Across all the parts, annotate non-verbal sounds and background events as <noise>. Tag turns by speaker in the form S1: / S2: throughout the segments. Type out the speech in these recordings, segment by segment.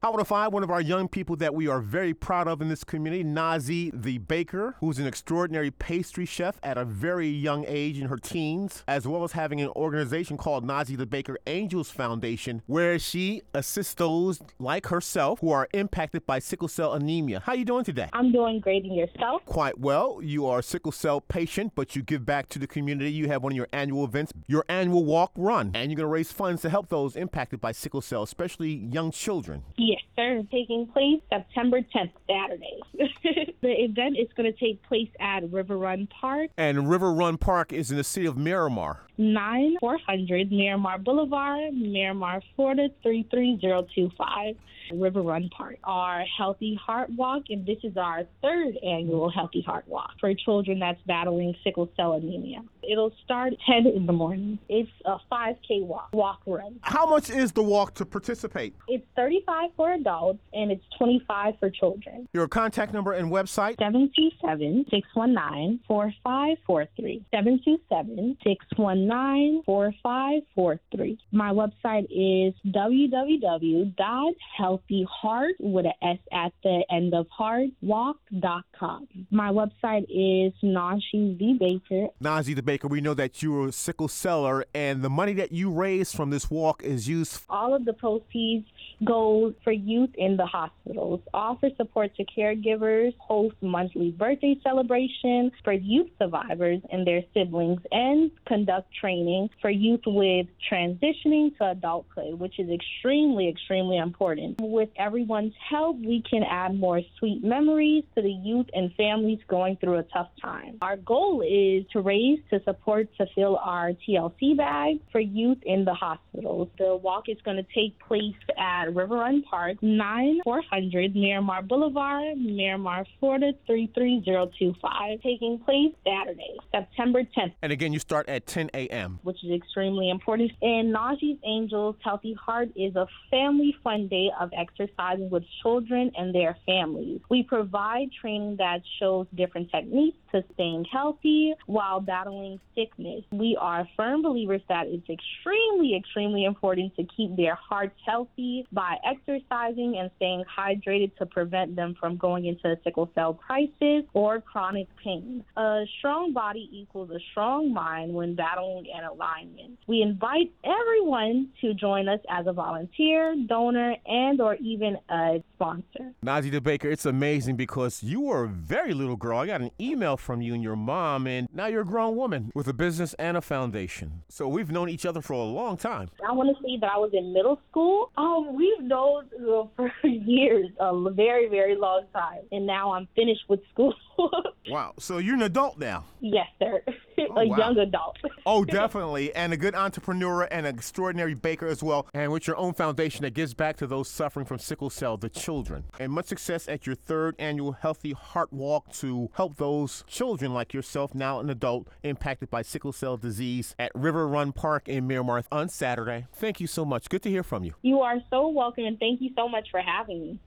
S1: I want to find one of our young people that we are very proud of in this community, Nazhi the baker, who's an extraordinary pastry chef at a very young age in her teens, as well as having an organization called Nazhi the Baker Angels Foundation, where she assists those like herself who are impacted by sickle cell anemia. How are you doing today?
S2: I'm doing great and yourself.
S1: Quite well. You are a sickle cell patient, but you give back to the community. You have one of your annual events, your annual walk run, and you're going to raise funds to help those impacted by sickle cell, especially young children.
S2: Yes, sir. Taking place September 10th, Saturday. <laughs> the event is going to take place at River Run Park,
S1: And River Run Park is in the city of Miramar.
S2: 9400 Miramar Boulevard, Miramar, Florida 33025. River Run Park. Our Healthy Heart Walk, and this is our third annual Healthy Heart Walk for children that's battling sickle cell anemia. It'll start 10 in the morning. It's a 5K walk, walk run.
S1: How much is the walk to participate?
S2: It's 35 for adults and it's 25 for children.
S1: Your contact number and website?
S2: 727-619-4543. 727-619-4543. My website is www.healthyheart with an S at the end of heart walk.com. My website is Nazhi the Baker.
S1: Nazhi the Baker, we know that you're a sickle seller, and the money that you raise from this walk is used.
S2: All of the proceeds go for youth in the hospitals, offer support to caregivers, host monthly birthday celebrations for youth survivors and their siblings, and conduct training for youth with transitioning to adulthood, which is extremely, extremely important. With everyone's help, we can add more sweet memories to the youth and families going through a tough time. Our goal is to raise to support to fill our TLC bag for youth in the hospitals. The walk is going to take place at River Run Park, 9400 Miramar Boulevard, Miramar, Florida 33025, taking place Saturday, September 10th
S1: And again, you start at 10 a.m.
S2: which is extremely important. And Nazhi's Angels Healthy Heart is a family fun day of exercising with children and their families. We provide training that shows different techniques to staying healthy while battling sickness. We are firm believers that it's extremely, extremely important to keep their hearts healthy by exercising and staying hydrated to prevent them from going into a sickle cell crisis or chronic pain. A strong body equals a strong mind when battling an alignment. We invite everyone to join us as a volunteer, donor, and or even a sponsor.
S1: Nazhi the Baker, it's amazing because you were a very little girl. I got an email from you and your mom, and now you're a grown woman with a business and a foundation. So we've known each other for a long time.
S2: I want to say that I was in middle school. Um, we've known uh, <laughs> for years, a very, very long time, and now I'm finished with school. <laughs>
S1: Wow. So you're an adult now.
S2: yes, sir.
S1: Oh,
S2: a
S1: wow.
S2: young adult. <laughs>
S1: Oh, definitely. And a good entrepreneur and an extraordinary baker as well. And with your own foundation that gives back to those suffering from sickle cell, the children. And much success at your third annual Healthy Heart Walk to help those children like yourself, now an adult, impacted by sickle cell disease at River Run Park in Miramar on Saturday. Thank you so much. Good to hear from you.
S2: You are so welcome, and thank you so much for having me.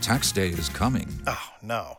S3: Tax day is coming.
S4: Oh, no.